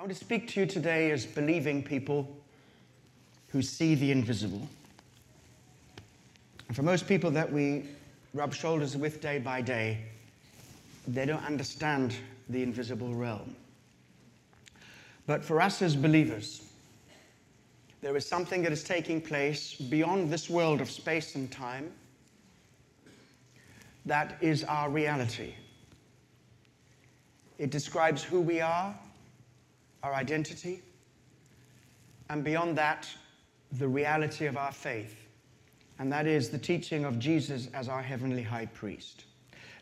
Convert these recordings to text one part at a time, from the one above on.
I want to speak to you today as believing people who see the invisible. And for most people that we rub shoulders with day by day, they don't understand the invisible realm. But for us as believers, there is something that is taking place beyond this world of space and time that is our reality. It describes who we are, our identity, and beyond that, the reality of our faith. And that is the teaching of Jesus as our heavenly high priest.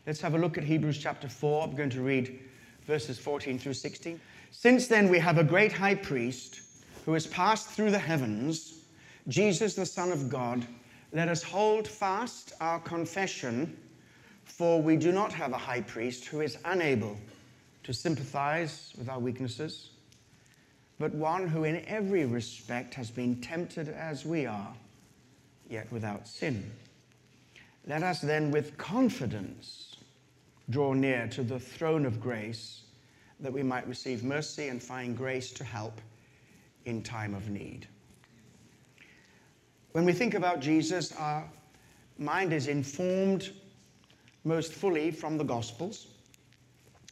Let's have a look at Hebrews chapter 4. I'm going to read verses 14 through 16. Since then, we have a great high priest who has passed through the heavens, Jesus, the Son of God. Let us hold fast our confession, for we do not have a high priest who is unable to sympathize with our weaknesses but one who in every respect has been tempted as we are, yet without sin. Let us then with confidence draw near to the throne of grace that we might receive mercy and find grace to help in time of need. When we think about Jesus, our mind is informed most fully from the Gospels,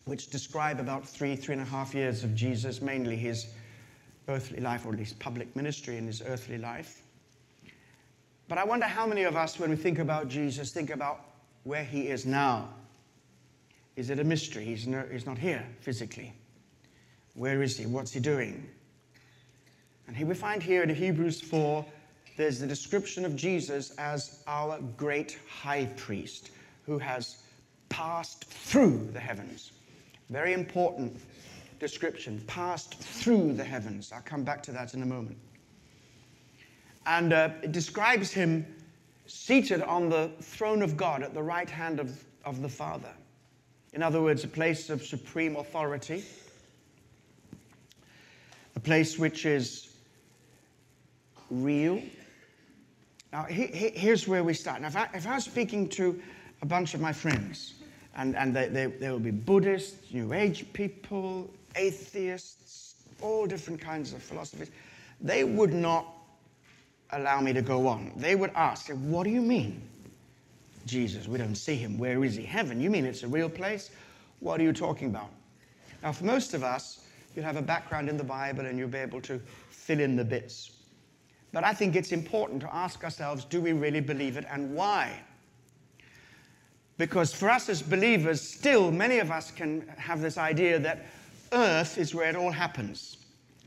which describe about three, three and a half years of Jesus, mainly his earthly life, or at least public ministry in his earthly life. But I wonder how many of us, when we think about Jesus, think about where he is now. Is it a mystery? He's, no, he's not here physically. Where is he? What's he doing? And here we find here in Hebrews 4, there's the description of Jesus as our great high priest who has passed through the heavens. Very important description, passed through the heavens. I'll come back to that in a moment. And uh, it describes him seated on the throne of God at the right hand of, of the Father. In other words, a place of supreme authority, a place which is real. Now, he, he, here's where we start. Now, if I, if I was speaking to a bunch of my friends, and, and they, they, they will be Buddhists, New Age people, atheists, all different kinds of philosophies, they would not allow me to go on. They would ask, What do you mean? Jesus, we don't see him. Where is he? Heaven. You mean it's a real place? What are you talking about? Now, for most of us, you'll have a background in the Bible and you'll be able to fill in the bits. But I think it's important to ask ourselves do we really believe it and why? Because for us as believers, still many of us can have this idea that earth is where it all happens.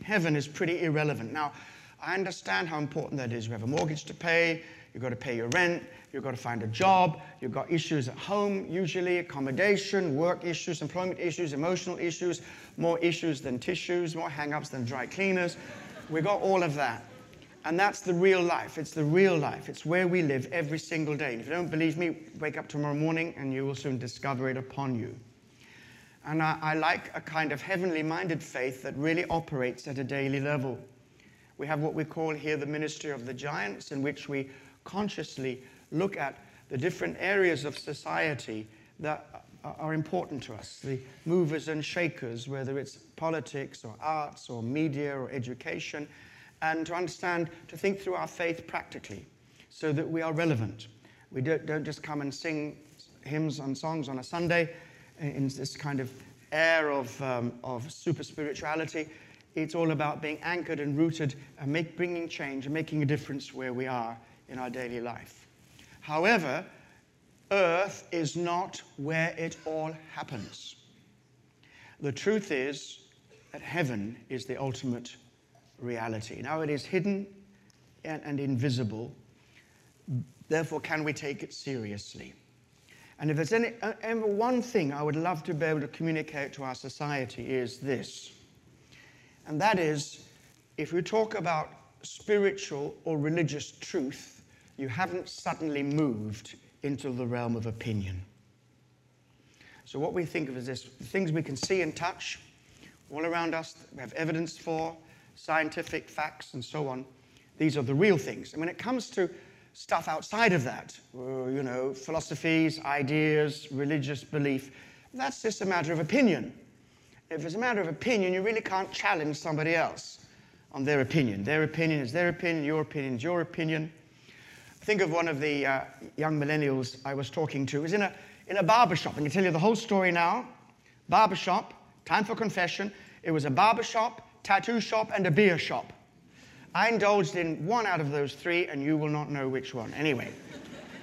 Heaven is pretty irrelevant. Now, I understand how important that is. You have a mortgage to pay, you've got to pay your rent, you've got to find a job, you've got issues at home, usually accommodation, work issues, employment issues, emotional issues, more issues than tissues, more hang ups than dry cleaners. We've got all of that. And that's the real life. It's the real life. It's where we live every single day. And if you don't believe me, wake up tomorrow morning and you will soon discover it upon you. And I, I like a kind of heavenly minded faith that really operates at a daily level. We have what we call here the ministry of the giants, in which we consciously look at the different areas of society that are important to us the movers and shakers, whether it's politics or arts or media or education, and to understand, to think through our faith practically so that we are relevant. We don't, don't just come and sing hymns and songs on a Sunday in this kind of air of, um, of super spirituality. It's all about being anchored and rooted and make, bringing change and making a difference where we are in our daily life. However, earth is not where it all happens. The truth is that heaven is the ultimate reality. Now, it is hidden and, and invisible. Therefore, can we take it seriously? And if there's any, uh, ever one thing I would love to be able to communicate to our society is this. And that is, if we talk about spiritual or religious truth, you haven't suddenly moved into the realm of opinion. So, what we think of is this things we can see and touch all around us, we have evidence for, scientific facts, and so on. These are the real things. And when it comes to stuff outside of that, uh, you know, philosophies, ideas, religious belief, that's just a matter of opinion. if it's a matter of opinion, you really can't challenge somebody else on their opinion. Their opinion is their opinion, your opinion is your opinion. Think of one of the uh, young millennials I was talking to. He was in a, in a barber shop. I can tell you the whole story now. Barber shop, time for confession. It was a barber shop, tattoo shop, and a beer shop. I indulged in one out of those three, and you will not know which one. Anyway,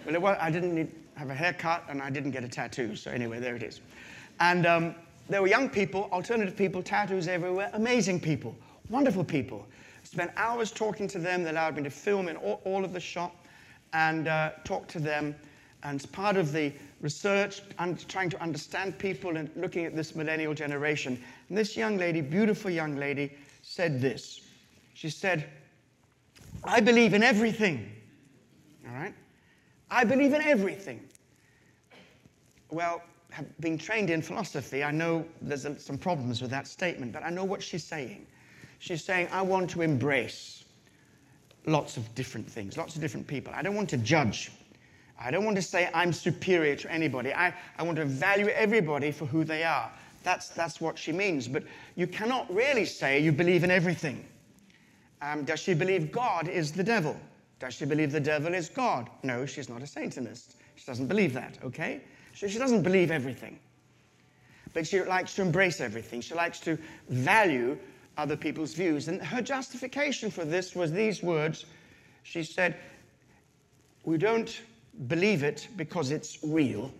well, was, I didn't need, have a haircut, and I didn't get a tattoo. So anyway, there it is. And um, there were young people, alternative people, tattoos everywhere, amazing people, wonderful people. Spent hours talking to them. They allowed me to film in all, all of the shop and uh, talk to them. And as part of the research and trying to understand people and looking at this millennial generation, and this young lady, beautiful young lady, said this. She said, I believe in everything. All right? I believe in everything. Well, being trained in philosophy, I know there's some problems with that statement, but I know what she's saying. She's saying, I want to embrace lots of different things, lots of different people. I don't want to judge. I don't want to say I'm superior to anybody. I, I want to value everybody for who they are. That's, that's what she means. But you cannot really say you believe in everything. Um, does she believe God is the devil? Does she believe the devil is God? No, she's not a Satanist. She doesn't believe that, okay? She, she doesn't believe everything. But she likes to embrace everything. She likes to value other people's views. And her justification for this was these words. She said, We don't believe it because it's real.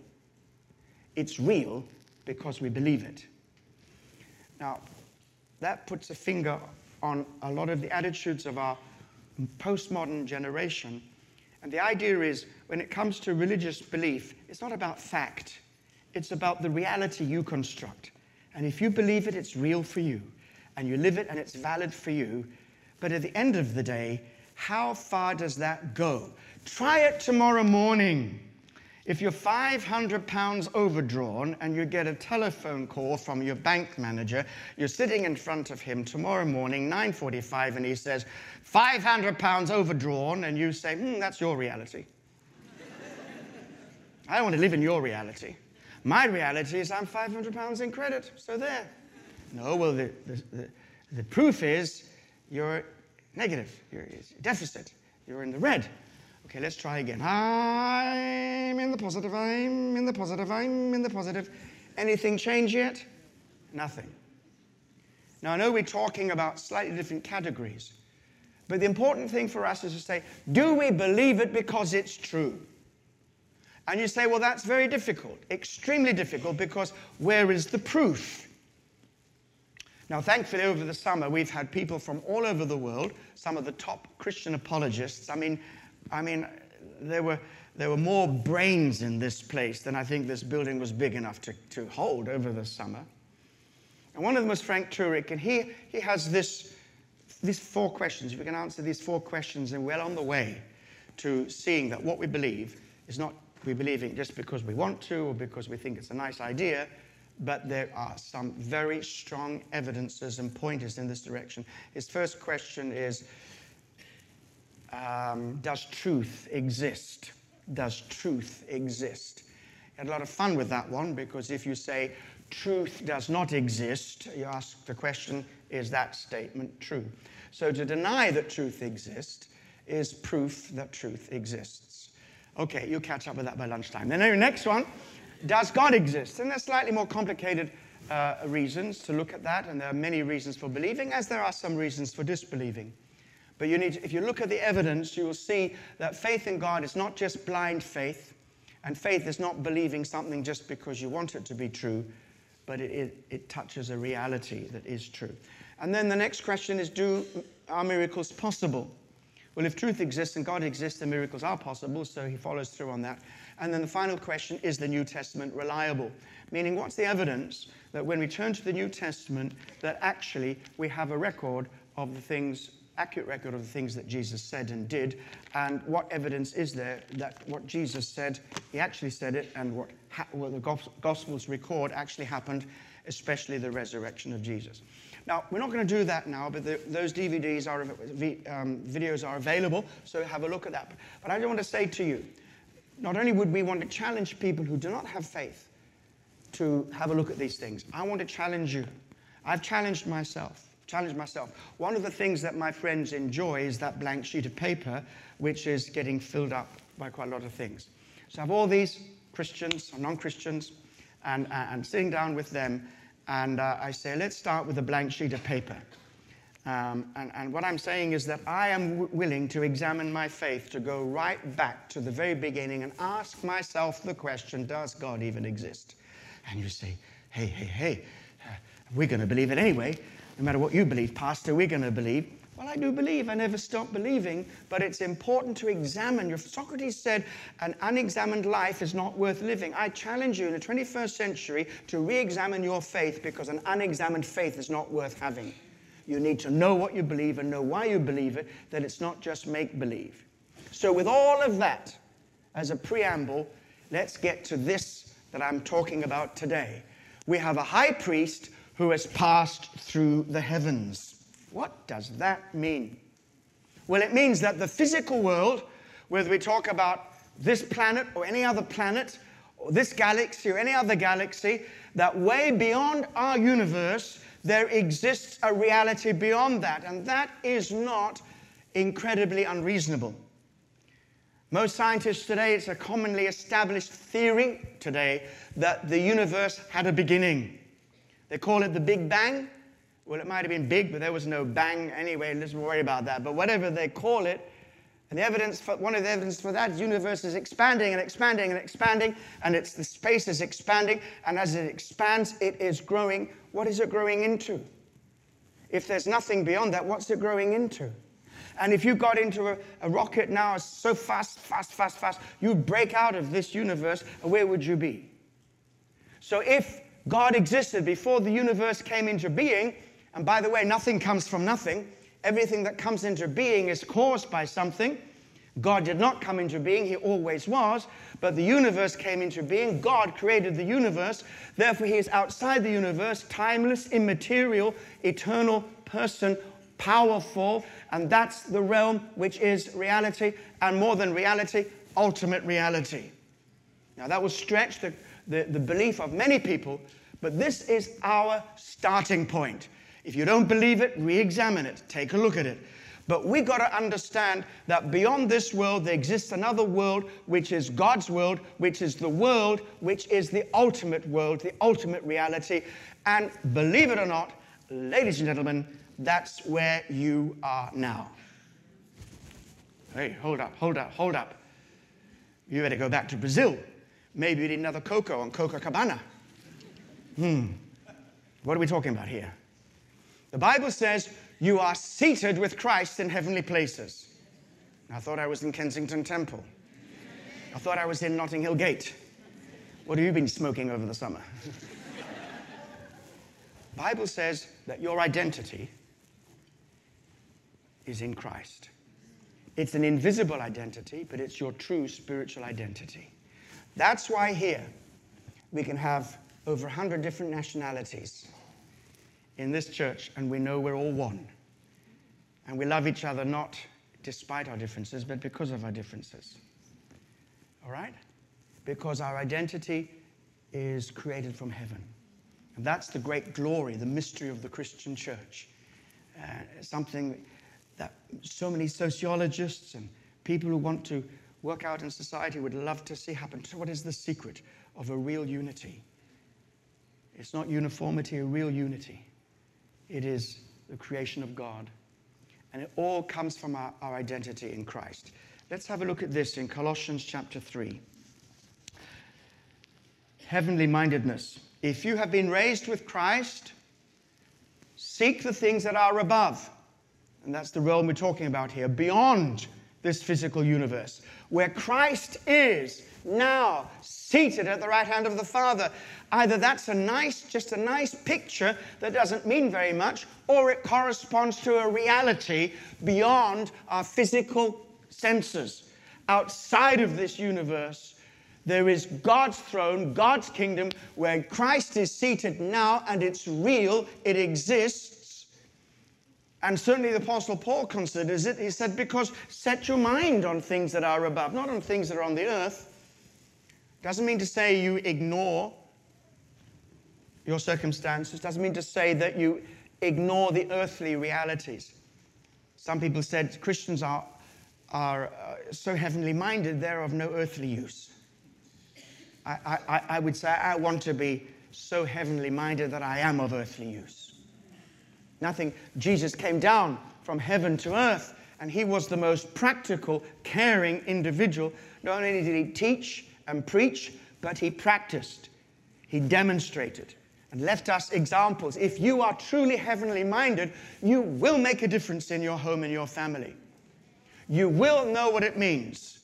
It's real because we believe it. Now, that puts a finger on a lot of the attitudes of our postmodern generation and the idea is when it comes to religious belief, it's not about fact, it's about the reality you construct. And if you believe it, it's real for you, and you live it, and it's valid for you. But at the end of the day, how far does that go? Try it tomorrow morning. If you're 500 pounds overdrawn and you get a telephone call from your bank manager, you're sitting in front of him tomorrow morning, 9.45, and he says, 500 pounds overdrawn, and you say, hmm, that's your reality. I don't want to live in your reality. My reality is I'm 500 pounds in credit, so there. No, well, the, the, the, the proof is you're negative, you're deficit, you're in the red. Okay, let's try again. I'm in the positive, I'm in the positive, I'm in the positive. Anything change yet? Nothing. Now, I know we're talking about slightly different categories, but the important thing for us is to say, do we believe it because it's true? And you say, well, that's very difficult, extremely difficult, because where is the proof? Now, thankfully, over the summer, we've had people from all over the world, some of the top Christian apologists. I mean, I mean, there were, there were more brains in this place than I think this building was big enough to, to hold over the summer. And one of them was Frank Turek, and he, he has this, these four questions. If we can answer these four questions, then we're well on the way to seeing that what we believe is not we believing just because we want to or because we think it's a nice idea, but there are some very strong evidences and pointers in this direction. His first question is um, Does truth exist? Does truth exist? I had a lot of fun with that one because if you say truth does not exist, you ask the question, is that statement true? So to deny that truth exists is proof that truth exists. Okay, you'll catch up with that by lunchtime. Then the next one, does God exist? And there's slightly more complicated uh, reasons to look at that, and there are many reasons for believing, as there are some reasons for disbelieving. But you need to, if you look at the evidence, you will see that faith in God is not just blind faith, and faith is not believing something just because you want it to be true, but it, it, it touches a reality that is true. And then the next question is do are miracles possible? Well, if truth exists and God exists, then miracles are possible, so he follows through on that. And then the final question is the New Testament reliable? Meaning, what's the evidence that when we turn to the New Testament, that actually we have a record of the things accurate record of the things that Jesus said and did, and what evidence is there that what Jesus said, he actually said it, and what, ha- what the Gospels record actually happened, especially the resurrection of Jesus. Now, we're not going to do that now, but the, those DVDs are, um, videos are available, so have a look at that. But I do want to say to you, not only would we want to challenge people who do not have faith to have a look at these things, I want to challenge you I've challenged myself. Challenged myself. One of the things that my friends enjoy is that blank sheet of paper, which is getting filled up by quite a lot of things. So I have all these Christians or non-Christians, and, uh, and sitting down with them, and uh, I say, let's start with a blank sheet of paper. Um, and, and, what I'm saying is that I am willing to examine my faith, to go right back to the very beginning and ask myself the question Does God even exist? And you say, Hey, hey, hey, uh, we're going to believe it anyway. No matter what you believe, Pastor, we're going to believe. Well, I do believe. I never stop believing, but it's important to examine. Socrates said, an unexamined life is not worth living. I challenge you in the 21st century to re examine your faith because an unexamined faith is not worth having. You need to know what you believe and know why you believe it, that it's not just make believe. So, with all of that as a preamble, let's get to this that I'm talking about today. We have a high priest who has passed through the heavens. What does that mean? Well, it means that the physical world, whether we talk about this planet or any other planet, or this galaxy or any other galaxy, that way beyond our universe, there exists a reality beyond that, and that is not incredibly unreasonable. Most scientists today, it's a commonly established theory today that the universe had a beginning. They call it the Big Bang. Well, it might have been big, but there was no bang anyway. Let's worry about that. But whatever they call it, and the evidence for, one of the evidence for that, universe is expanding and expanding and expanding, and it's the space is expanding, and as it expands, it is growing. What is it growing into? If there's nothing beyond that, what's it growing into? And if you got into a, a rocket now so fast, fast, fast, fast, you'd break out of this universe, where would you be? So if God existed before the universe came into being, and by the way, nothing comes from nothing, Everything that comes into being is caused by something. God did not come into being, He always was, but the universe came into being. God created the universe. Therefore, He is outside the universe, timeless, immaterial, eternal person, powerful, and that's the realm which is reality, and more than reality, ultimate reality. Now, that will stretch the, the, the belief of many people, but this is our starting point. If you don't believe it, re examine it, take a look at it. But we got to understand that beyond this world, there exists another world, which is God's world, which is the world, which is the ultimate world, the ultimate reality. And believe it or not, ladies and gentlemen, that's where you are now. Hey, hold up, hold up, hold up. You better go back to Brazil. Maybe you need another cocoa on Copacabana. Hmm. What are we talking about here? The Bible says you are seated with Christ in heavenly places. I thought I was in Kensington Temple. I thought I was in Notting Hill Gate. What have you been smoking over the summer? Bible says that your identity is in Christ. It's an invisible identity, but it's your true spiritual identity. That's why here we can have over 100 different nationalities in this church, and we know we're all one. And we love each other not despite our differences, but because of our differences. All right? Because our identity is created from heaven. And that's the great glory, the mystery of the Christian church. Uh, something that so many sociologists and people who want to work out in society would love to see happen. So, what is the secret of a real unity? It's not uniformity, a real unity. It is the creation of God. And it all comes from our, our identity in Christ. Let's have a look at this in Colossians chapter 3. Heavenly mindedness. If you have been raised with Christ, seek the things that are above. And that's the realm we're talking about here, beyond this physical universe, where Christ is now seated at the right hand of the Father. Either that's a nice, just a nice picture that doesn't mean very much, or it corresponds to a reality beyond our physical senses. Outside of this universe, there is God's throne, God's kingdom, where Christ is seated now, and it's real, it exists. And certainly the Apostle Paul considers it. He said, Because set your mind on things that are above, not on things that are on the earth. Doesn't mean to say you ignore your circumstances doesn't mean to say that you ignore the earthly realities. Some people said Christians are, are uh, so heavenly minded, they're of no earthly use. I, I, I would say I want to be so heavenly minded that I am of earthly use. Nothing. Jesus came down from heaven to earth, and he was the most practical, caring individual. Not only did he teach and preach, but he practiced, he demonstrated, and left us examples. If you are truly heavenly minded, you will make a difference in your home and your family. You will know what it means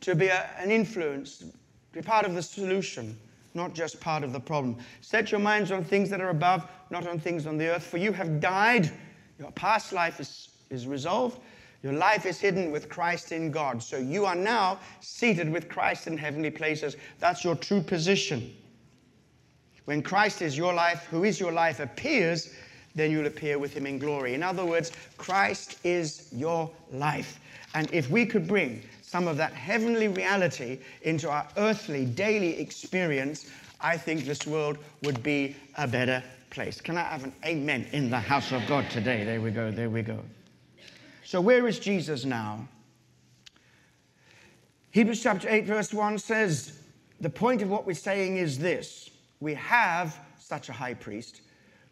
to be a, an influence, to be part of the solution, not just part of the problem. Set your minds on things that are above, not on things on the earth. For you have died. Your past life is, is resolved. Your life is hidden with Christ in God. So you are now seated with Christ in heavenly places. That's your true position. When Christ is your life, who is your life, appears, then you'll appear with him in glory. In other words, Christ is your life. And if we could bring some of that heavenly reality into our earthly daily experience, I think this world would be a better place. Can I have an amen in the house of God today? There we go, there we go. So, where is Jesus now? Hebrews chapter 8, verse 1 says, The point of what we're saying is this we have such a high priest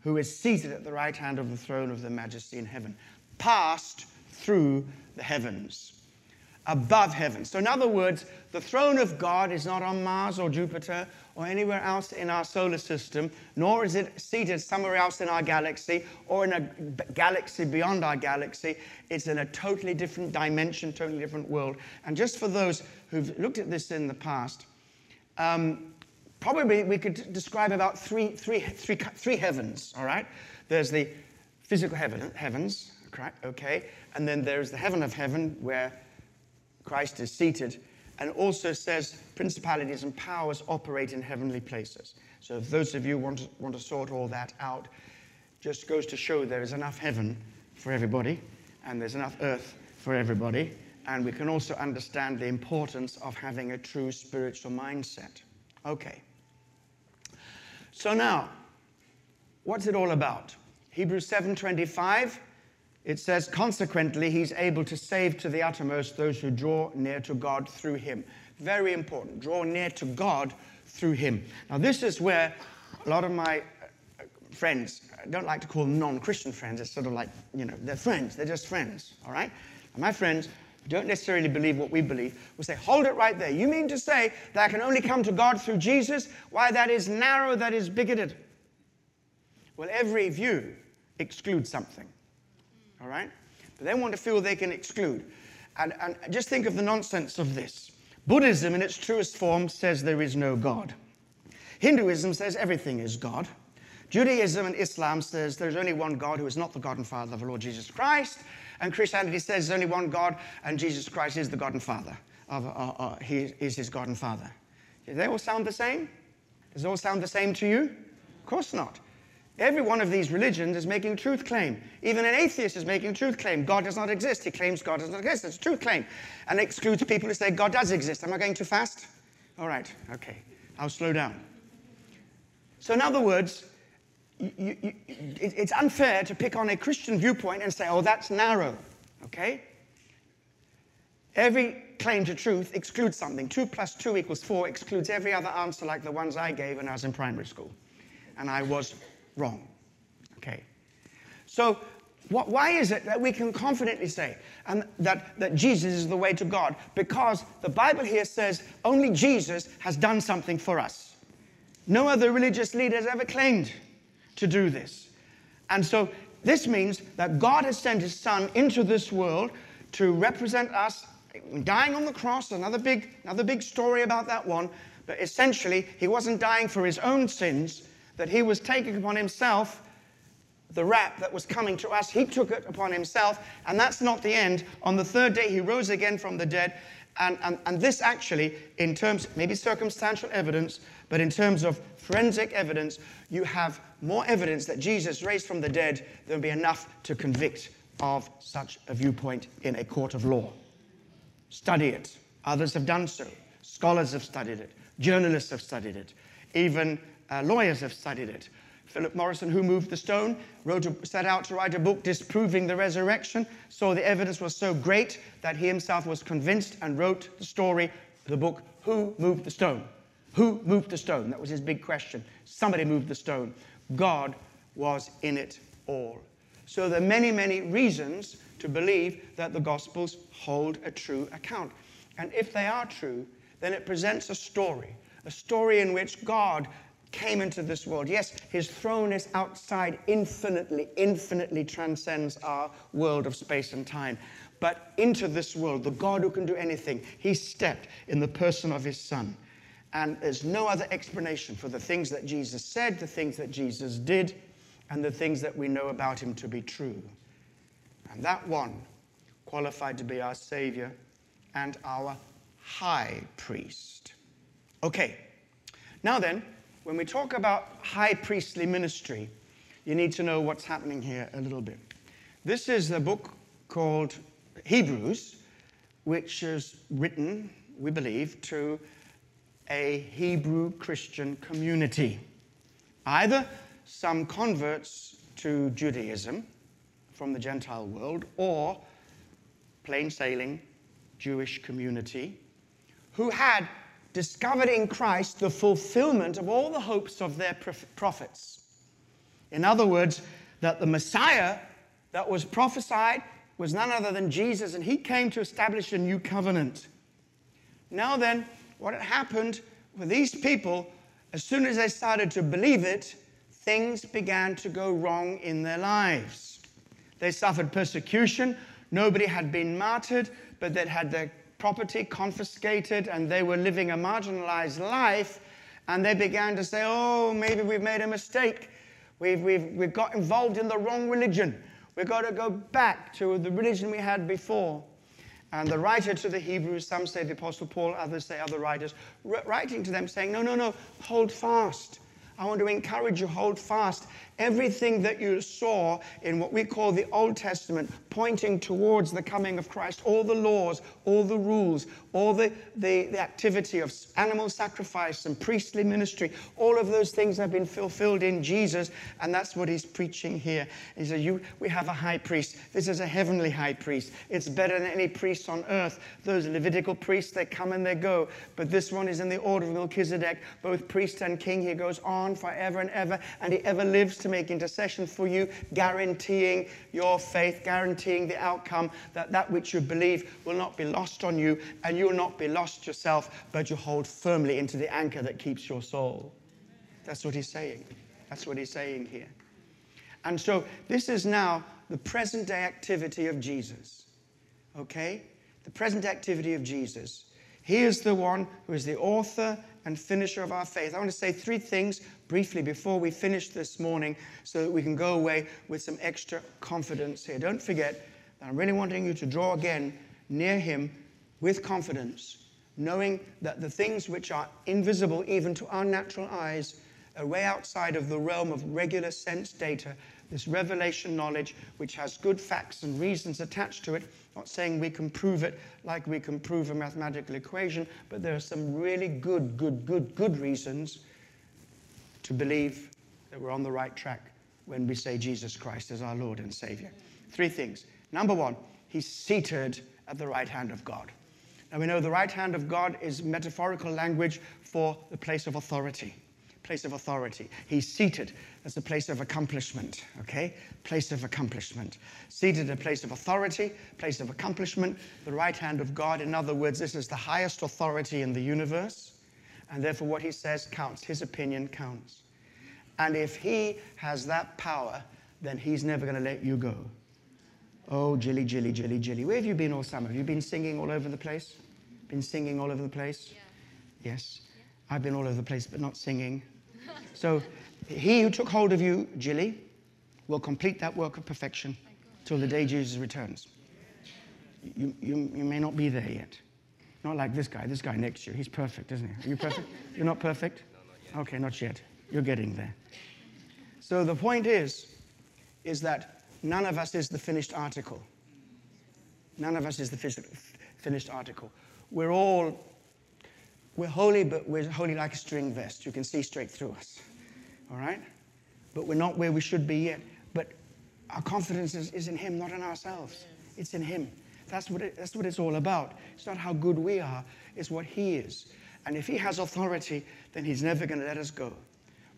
who is seated at the right hand of the throne of the majesty in heaven, passed through the heavens above heaven. So, in other words, the throne of God is not on Mars or Jupiter or anywhere else in our solar system, nor is it seated somewhere else in our galaxy or in a galaxy beyond our galaxy. It's in a totally different dimension, totally different world. And just for those who've looked at this in the past, um, probably we could describe about three, three, three, three heavens, all right? There's the physical heaven, heavens, okay? And then there's the heaven of heaven where Christ is seated, and also says principalities and powers operate in heavenly places. So if those of you want to, want to sort all that out, just goes to show there is enough heaven for everybody, and there's enough earth for everybody, and we can also understand the importance of having a true spiritual mindset. Okay. So now, what's it all about? Hebrews 7:25 it says, consequently, he's able to save to the uttermost those who draw near to God through him. Very important. Draw near to God through him. Now, this is where a lot of my uh, friends, I don't like to call them non Christian friends, it's sort of like, you know, they're friends, they're just friends, all right? And my friends who don't necessarily believe what we believe will say, hold it right there. You mean to say that I can only come to God through Jesus? Why, that is narrow, that is bigoted. Well, every view excludes something all right? But they want to feel they can exclude. And, and just think of the nonsense of this. Buddhism, in its truest form, says there is no God. Hinduism says everything is God. Judaism and Islam says there's only one God who is not the God and Father of the Lord Jesus Christ. And Christianity says there's only one God and Jesus Christ is the God and Father. Of, uh, uh, he is his God and Father. Do they all sound the same? Does it all sound the same to you? Of course not. Every one of these religions is making a truth claim. Even an atheist is making a truth claim. God does not exist. He claims God does not exist. It's a truth claim. And excludes people who say God does exist. Am I going too fast? All right, okay. I'll slow down. So, in other words, you, you, it, it's unfair to pick on a Christian viewpoint and say, oh, that's narrow, okay? Every claim to truth excludes something. 2 plus 2 equals 4 excludes every other answer like the ones I gave when I was in primary school. And I was wrong. Okay. So, what, why is it that we can confidently say and that, that Jesus is the way to God? Because the Bible here says only Jesus has done something for us. No other religious leader has ever claimed to do this. And so this means that God has sent his son into this world to represent us dying on the cross, another big, another big story about that one. But essentially, he wasn't dying for his own sins, that he was taking upon himself the rap that was coming to us. He took it upon himself, and that's not the end. On the third day, he rose again from the dead. And, and, and this actually, in terms, maybe circumstantial evidence, but in terms of forensic evidence, you have more evidence that Jesus raised from the dead than would be enough to convict of such a viewpoint in a court of law. Study it. Others have done so. Scholars have studied it. Journalists have studied it. Even uh, lawyers have studied it. Philip Morrison, who moved the stone, wrote a, set out to write a book disproving the resurrection, saw the evidence was so great that he himself was convinced and wrote the story, the book, Who Moved the Stone? Who moved the stone? That was his big question. Somebody moved the stone. God was in it all. So there are many, many reasons to believe that the Gospels hold a true account. And if they are true, then it presents a story, a story in which God came into this world. Yes, his throne is outside, infinitely, infinitely transcends our world of space and time. But into this world, the God who can do anything, he stepped in the person of his son. And there's no other explanation for the things that Jesus said, the things that Jesus did, and the things that we know about him to be true. And that one qualified to be our Savior and our high priest. Okay, now then, when we talk about high priestly ministry, you need to know what's happening here a little bit. This is a book called Hebrews, which is written, we believe, to a Hebrew Christian community. Either some converts to Judaism from the Gentile world, or plain sailing Jewish community who had discovered in Christ the fulfillment of all the hopes of their prophets. In other words, that the Messiah that was prophesied was none other than Jesus, and he came to establish a new covenant. Now, then, what had happened with these people, as soon as they started to believe it, things began to go wrong in their lives. They suffered persecution. Nobody had been martyred, but they'd had their property confiscated and they were living a marginalized life. And they began to say, oh, maybe we've made a mistake. We've, we've, we've got involved in the wrong religion. We've got to go back to the religion we had before. And the writer to the Hebrews, some say the Apostle Paul, others say other writers, writing to them saying, No, no, no, hold fast. I want to encourage you, hold fast. Everything that you saw in what we call the Old Testament, pointing towards the coming of Christ, all the laws, all the rules, all the, the, the activity of animal sacrifice and priestly ministry, all of those things have been fulfilled in Jesus, and that's what he's preaching here. He says, you, We have a high priest. This is a heavenly high priest. It's better than any priest on earth. Those Levitical priests, they come and they go, but this one is in the order of Melchizedek, both priest and king. He goes on forever and ever, and he ever lives to make intercession for you, guaranteeing your faith, guaranteeing the outcome that that which you believe will not be lost on you, and you will not be lost yourself, but you hold firmly into the anchor that keeps your soul. That's what he's saying. That's what he's saying here. And so this is now the present day activity of Jesus. Okay? The present activity of Jesus. He is the one who is the author and finisher of our faith. I want to say three things briefly before we finish this morning so that we can go away with some extra confidence here. Don't forget that I'm really wanting you to draw again near Him with confidence, knowing that the things which are invisible even to our natural eyes are way outside of the realm of regular sense data, this revelation knowledge which has good facts and reasons attached to it. Not saying we can prove it like we can prove a mathematical equation, but there are some really good, good, good, good reasons to believe that we're on the right track when we say Jesus Christ is our Lord and Savior. Three things. Number one, he's seated at the right hand of God. Now we know the right hand of God is metaphorical language for the place of authority. Place of authority. He's seated as a place of accomplishment, okay? Place of accomplishment. Seated a place of authority, place of accomplishment, the right hand of God. In other words, this is the highest authority in the universe and therefore what he says counts. His opinion counts. And if he has that power, then he's never going to let you go. Oh, Jilly, Jilly, Jilly, Jilly. Where have you been all summer? Have you been singing all over the place? Been singing all over the place? Yeah. Yes. Yeah. I've been all over the place, but not singing. So he who took hold of you, Jilly, will complete that work of perfection till the day Jesus returns. You, you, you may not be there yet. Not like this guy. This guy next to you. He's perfect, isn't he? Are you perfect? You're not perfect? No, not okay, not yet. You're getting there. So the point is, is that none of us is the finished article. None of us is the finished article. We're all, we're holy, but we're holy like a string vest. You can see straight through us. All right? but we're not where we should be yet. But our confidence is, is in Him, not in ourselves. It's in Him. That's what, it, that's what it's all about. It's not how good we are, it's what He is. And if He has authority, then He's never going to let us go.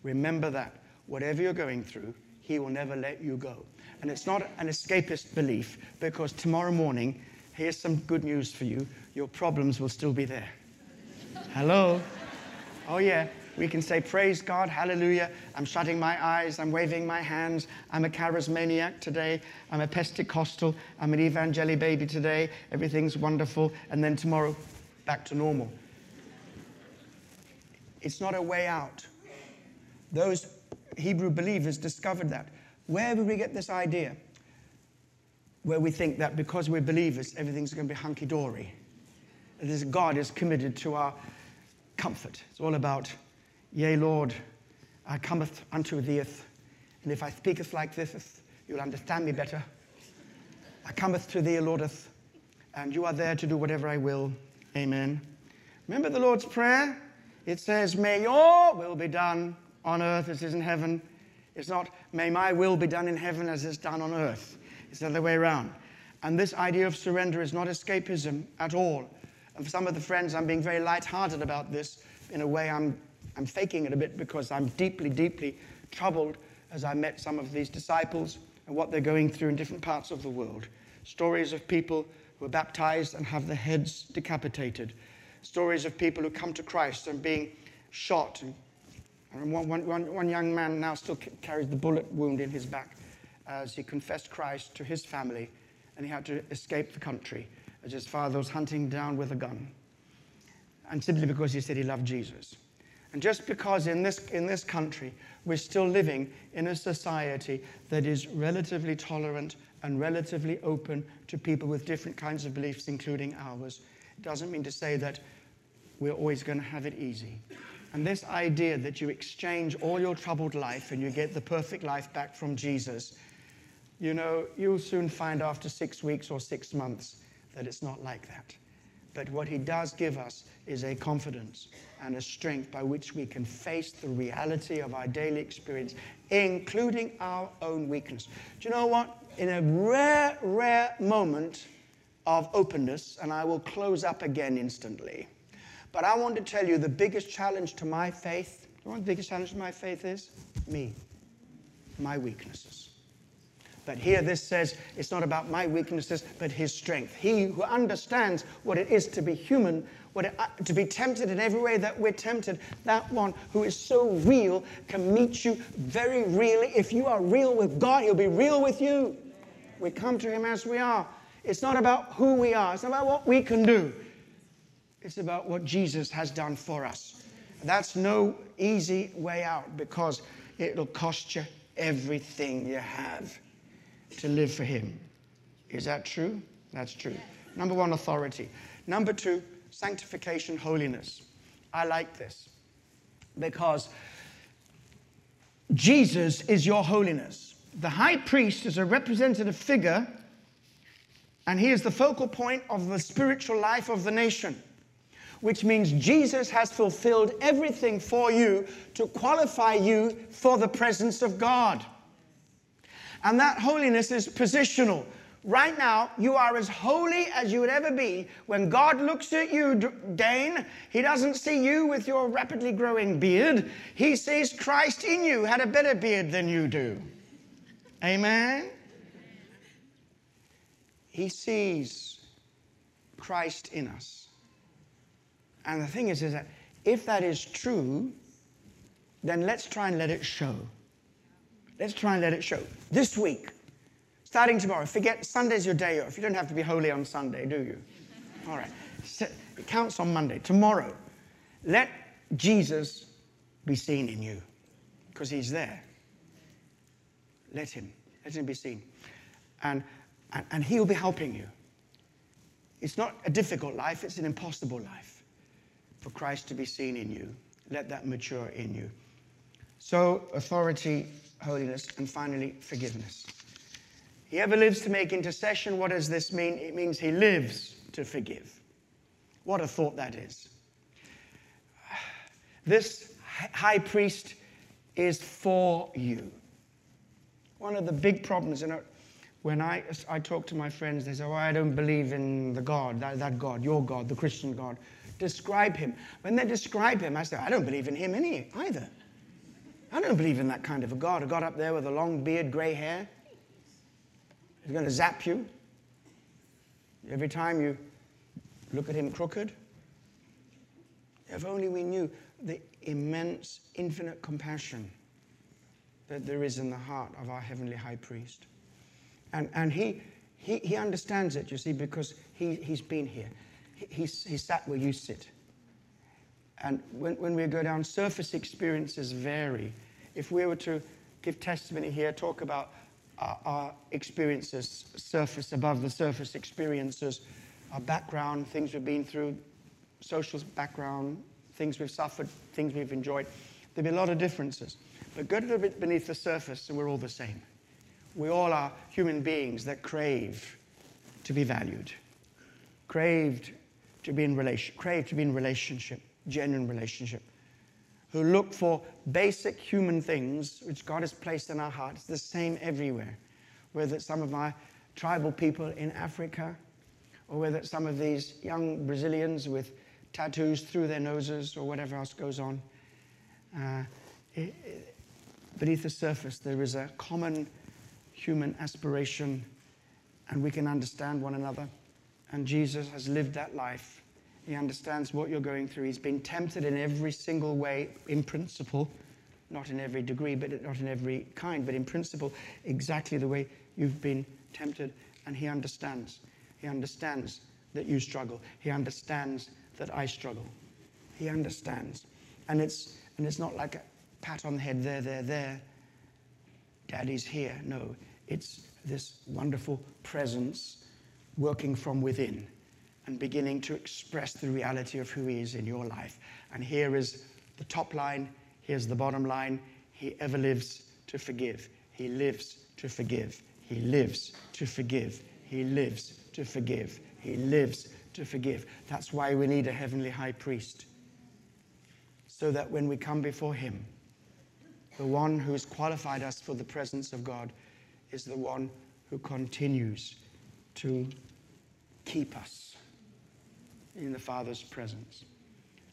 Remember that. Whatever you're going through, He will never let you go. And it's not an escapist belief because tomorrow morning, here's some good news for you your problems will still be there. Hello? Oh, yeah. We can say, Praise God, hallelujah. I'm shutting my eyes, I'm waving my hands. I'm a charismaniac today. I'm a Pentecostal. I'm an evangeli baby today. Everything's wonderful. And then tomorrow, back to normal. It's not a way out. Those Hebrew believers discovered that. Where did we get this idea? Where we think that because we're believers, everything's going to be hunky dory. This God is committed to our comfort. It's all about, Yea, Lord, I cometh unto thee, and if I speaketh like this, you'll understand me better. I cometh to thee, Lordeth, and you are there to do whatever I will. Amen. Remember the Lord's Prayer? It says, May your will be done on earth as it is in heaven. It's not, may my will be done in heaven as it's done on earth. It's the other way around. And this idea of surrender is not escapism at all. And for some of the friends, I'm being very light-hearted about this. In a way, I'm, I'm faking it a bit because I'm deeply, deeply troubled as I met some of these disciples and what they're going through in different parts of the world. Stories of people who are baptized and have their heads decapitated. Stories of people who come to Christ and being shot and one, one, one young man now still carries the bullet wound in his back as he confessed Christ to his family and he had to escape the country his father was hunting down with a gun. And simply because he said he loved Jesus. And just because in this, in this country we're still living in a society that is relatively tolerant and relatively open to people with different kinds of beliefs, including ours, doesn't mean to say that we're always going to have it easy. And this idea that you exchange all your troubled life and you get the perfect life back from Jesus, you know, you'll soon find after six weeks or six months that it's not like that. But what he does give us is a confidence and a strength by which we can face the reality of our daily experience, including our own weakness. Do you know what? In a rare, rare moment of openness, and I will close up again instantly but I want to tell you the biggest challenge to my faith, you know what the biggest challenge to my faith is? Me, my weaknesses. But here this says it's not about my weaknesses, but his strength. He who understands what it is to be human, what it, uh, to be tempted in every way that we're tempted, that one who is so real can meet you very really. If you are real with God, he'll be real with you. We come to him as we are. It's not about who we are, it's not about what we can do. It's about what Jesus has done for us. That's no easy way out because it'll cost you everything you have to live for Him. Is that true? That's true. Number one, authority. Number two, sanctification, holiness. I like this because Jesus is your holiness. The high priest is a representative figure, and he is the focal point of the spiritual life of the nation which means Jesus has fulfilled everything for you to qualify you for the presence of God. And that holiness is positional. Right now, you are as holy as you would ever be. When God looks at you, Dane, He doesn't see you with your rapidly growing beard. He sees Christ in you, had a better beard than you do. Amen? He sees Christ in us. And the thing is, is that if that is true, then let's try and let it show. Let's try and let it show. This week, starting tomorrow, forget Sunday's your day off. You don't have to be holy on Sunday, do you? All right. It counts on Monday. Tomorrow, let Jesus be seen in you because he's there. Let him. Let him be seen. And, and, and he'll be helping you. It's not a difficult life, it's an impossible life for Christ to be seen in you. Let that mature in you. So, authority, holiness, and finally, forgiveness. He ever lives to make intercession. What does this mean? It means he lives to forgive. What a thought that is. This high priest is for you. One of the big problems, you know, when I, I talk to my friends, they say, oh, I don't believe in the God, that, that God, your God, the Christian God. Describe him. When they describe him, I say, I don't believe in him any, either. I don't believe in that kind of a God, a God up there with a long beard, gray hair. He's going to zap you every time you look at him crooked. If only we knew the immense, infinite compassion that there is in the heart of our heavenly high priest. And, and he, he, he understands it, you see, because he, he's been here. He, he's, he sat where you sit. And when, when we go down, surface experiences vary. If we were to give testimony here, talk about our, our experiences, surface, above the surface experiences, our background, things we've been through, social background, things we've suffered, things we've enjoyed, there'd be a lot of differences. But go a little bit beneath the surface and we're all the same. We all are human beings that crave to be valued, craved to be in relation, crave to be in relationship, genuine relationship, who look for basic human things which God has placed in our hearts, the same everywhere. Whether it's some of my tribal people in Africa, or whether it's some of these young Brazilians with tattoos through their noses, or whatever else goes on. Uh, it, it, beneath the surface, there is a common human aspiration, and we can understand one another. And Jesus has lived that life he understands what you're going through. He's been tempted in every single way, in principle, not in every degree, but not in every kind, but in principle, exactly the way you've been tempted. And he understands. He understands that you struggle. He understands that I struggle. He understands. And it's, and it's not like a pat on the head, there, there, there. Daddy's here. No, it's this wonderful presence working from within and beginning to express the reality of who He is in your life. And here is the top line, here's the bottom line. He ever lives to forgive. He lives to forgive. He lives to forgive. He lives to forgive. He lives to forgive. That's why we need a heavenly high priest. So that when we come before Him, the one who has qualified us for the presence of God is the one who continues to keep us in the Father's presence.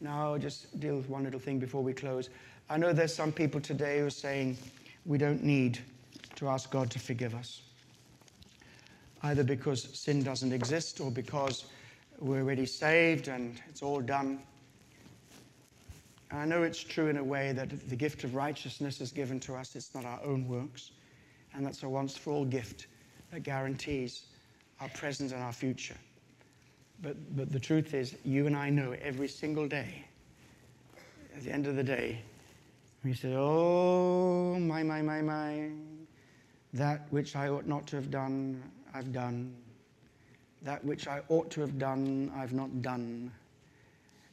Now, I'll just deal with one little thing before we close. I know there's some people today who are saying we don't need to ask God to forgive us, either because sin doesn't exist or because we're already saved and it's all done. And I know it's true in a way that the gift of righteousness is given to us, it's not our own works. And that's a once for all gift that guarantees our present and our future. But, but the truth is, you and I know every single day, at the end of the day, we say, Oh, my, my, my, my, that which I ought not to have done, I've done. That which I ought to have done, I've not done.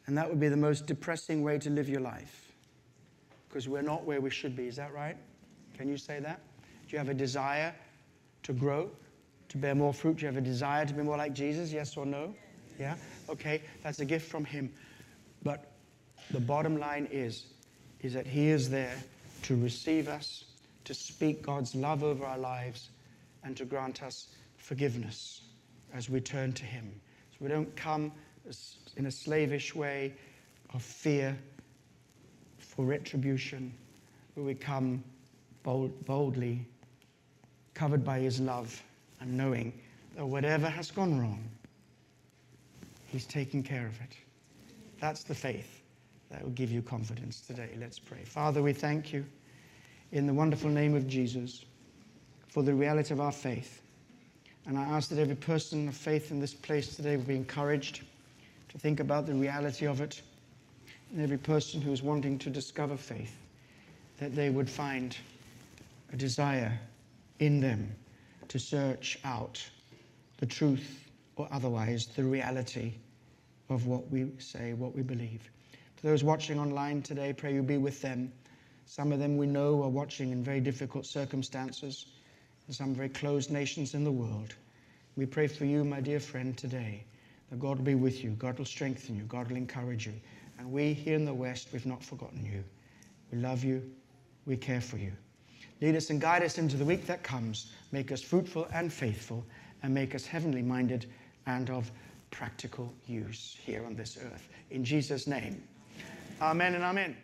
And that would be the most depressing way to live your life because we're not where we should be. Is that right? Can you say that? Do you have a desire to grow, to bear more fruit? Do you have a desire to be more like Jesus? Yes or no? Yeah? Okay, that's a gift from Him. But the bottom line is, is that He is there to receive us, to speak God's love over our lives, and to grant us forgiveness as we turn to Him. So we don't come in a slavish way of fear for retribution, but we come bold, boldly, covered by His love, and knowing that whatever has gone wrong, He's taking care of it. That's the faith that will give you confidence today. Let's pray. Father, we thank you in the wonderful name of Jesus for the reality of our faith. And I ask that every person of faith in this place today will be encouraged to think about the reality of it. And every person who is wanting to discover faith, that they would find a desire in them to search out the truth or otherwise the reality of what we say, what we believe. For those watching online today, pray you be with them. Some of them we know are watching in very difficult circumstances, in some very closed nations in the world. We pray for you, my dear friend, today, that God will be with you, God will strengthen you, God will encourage you. And we here in the West, we've not forgotten you. We love you, we care for you. Lead us and guide us into the week that comes. Make us fruitful and faithful, and make us heavenly minded and of practical use here on this earth. In Jesus' name, amen and amen.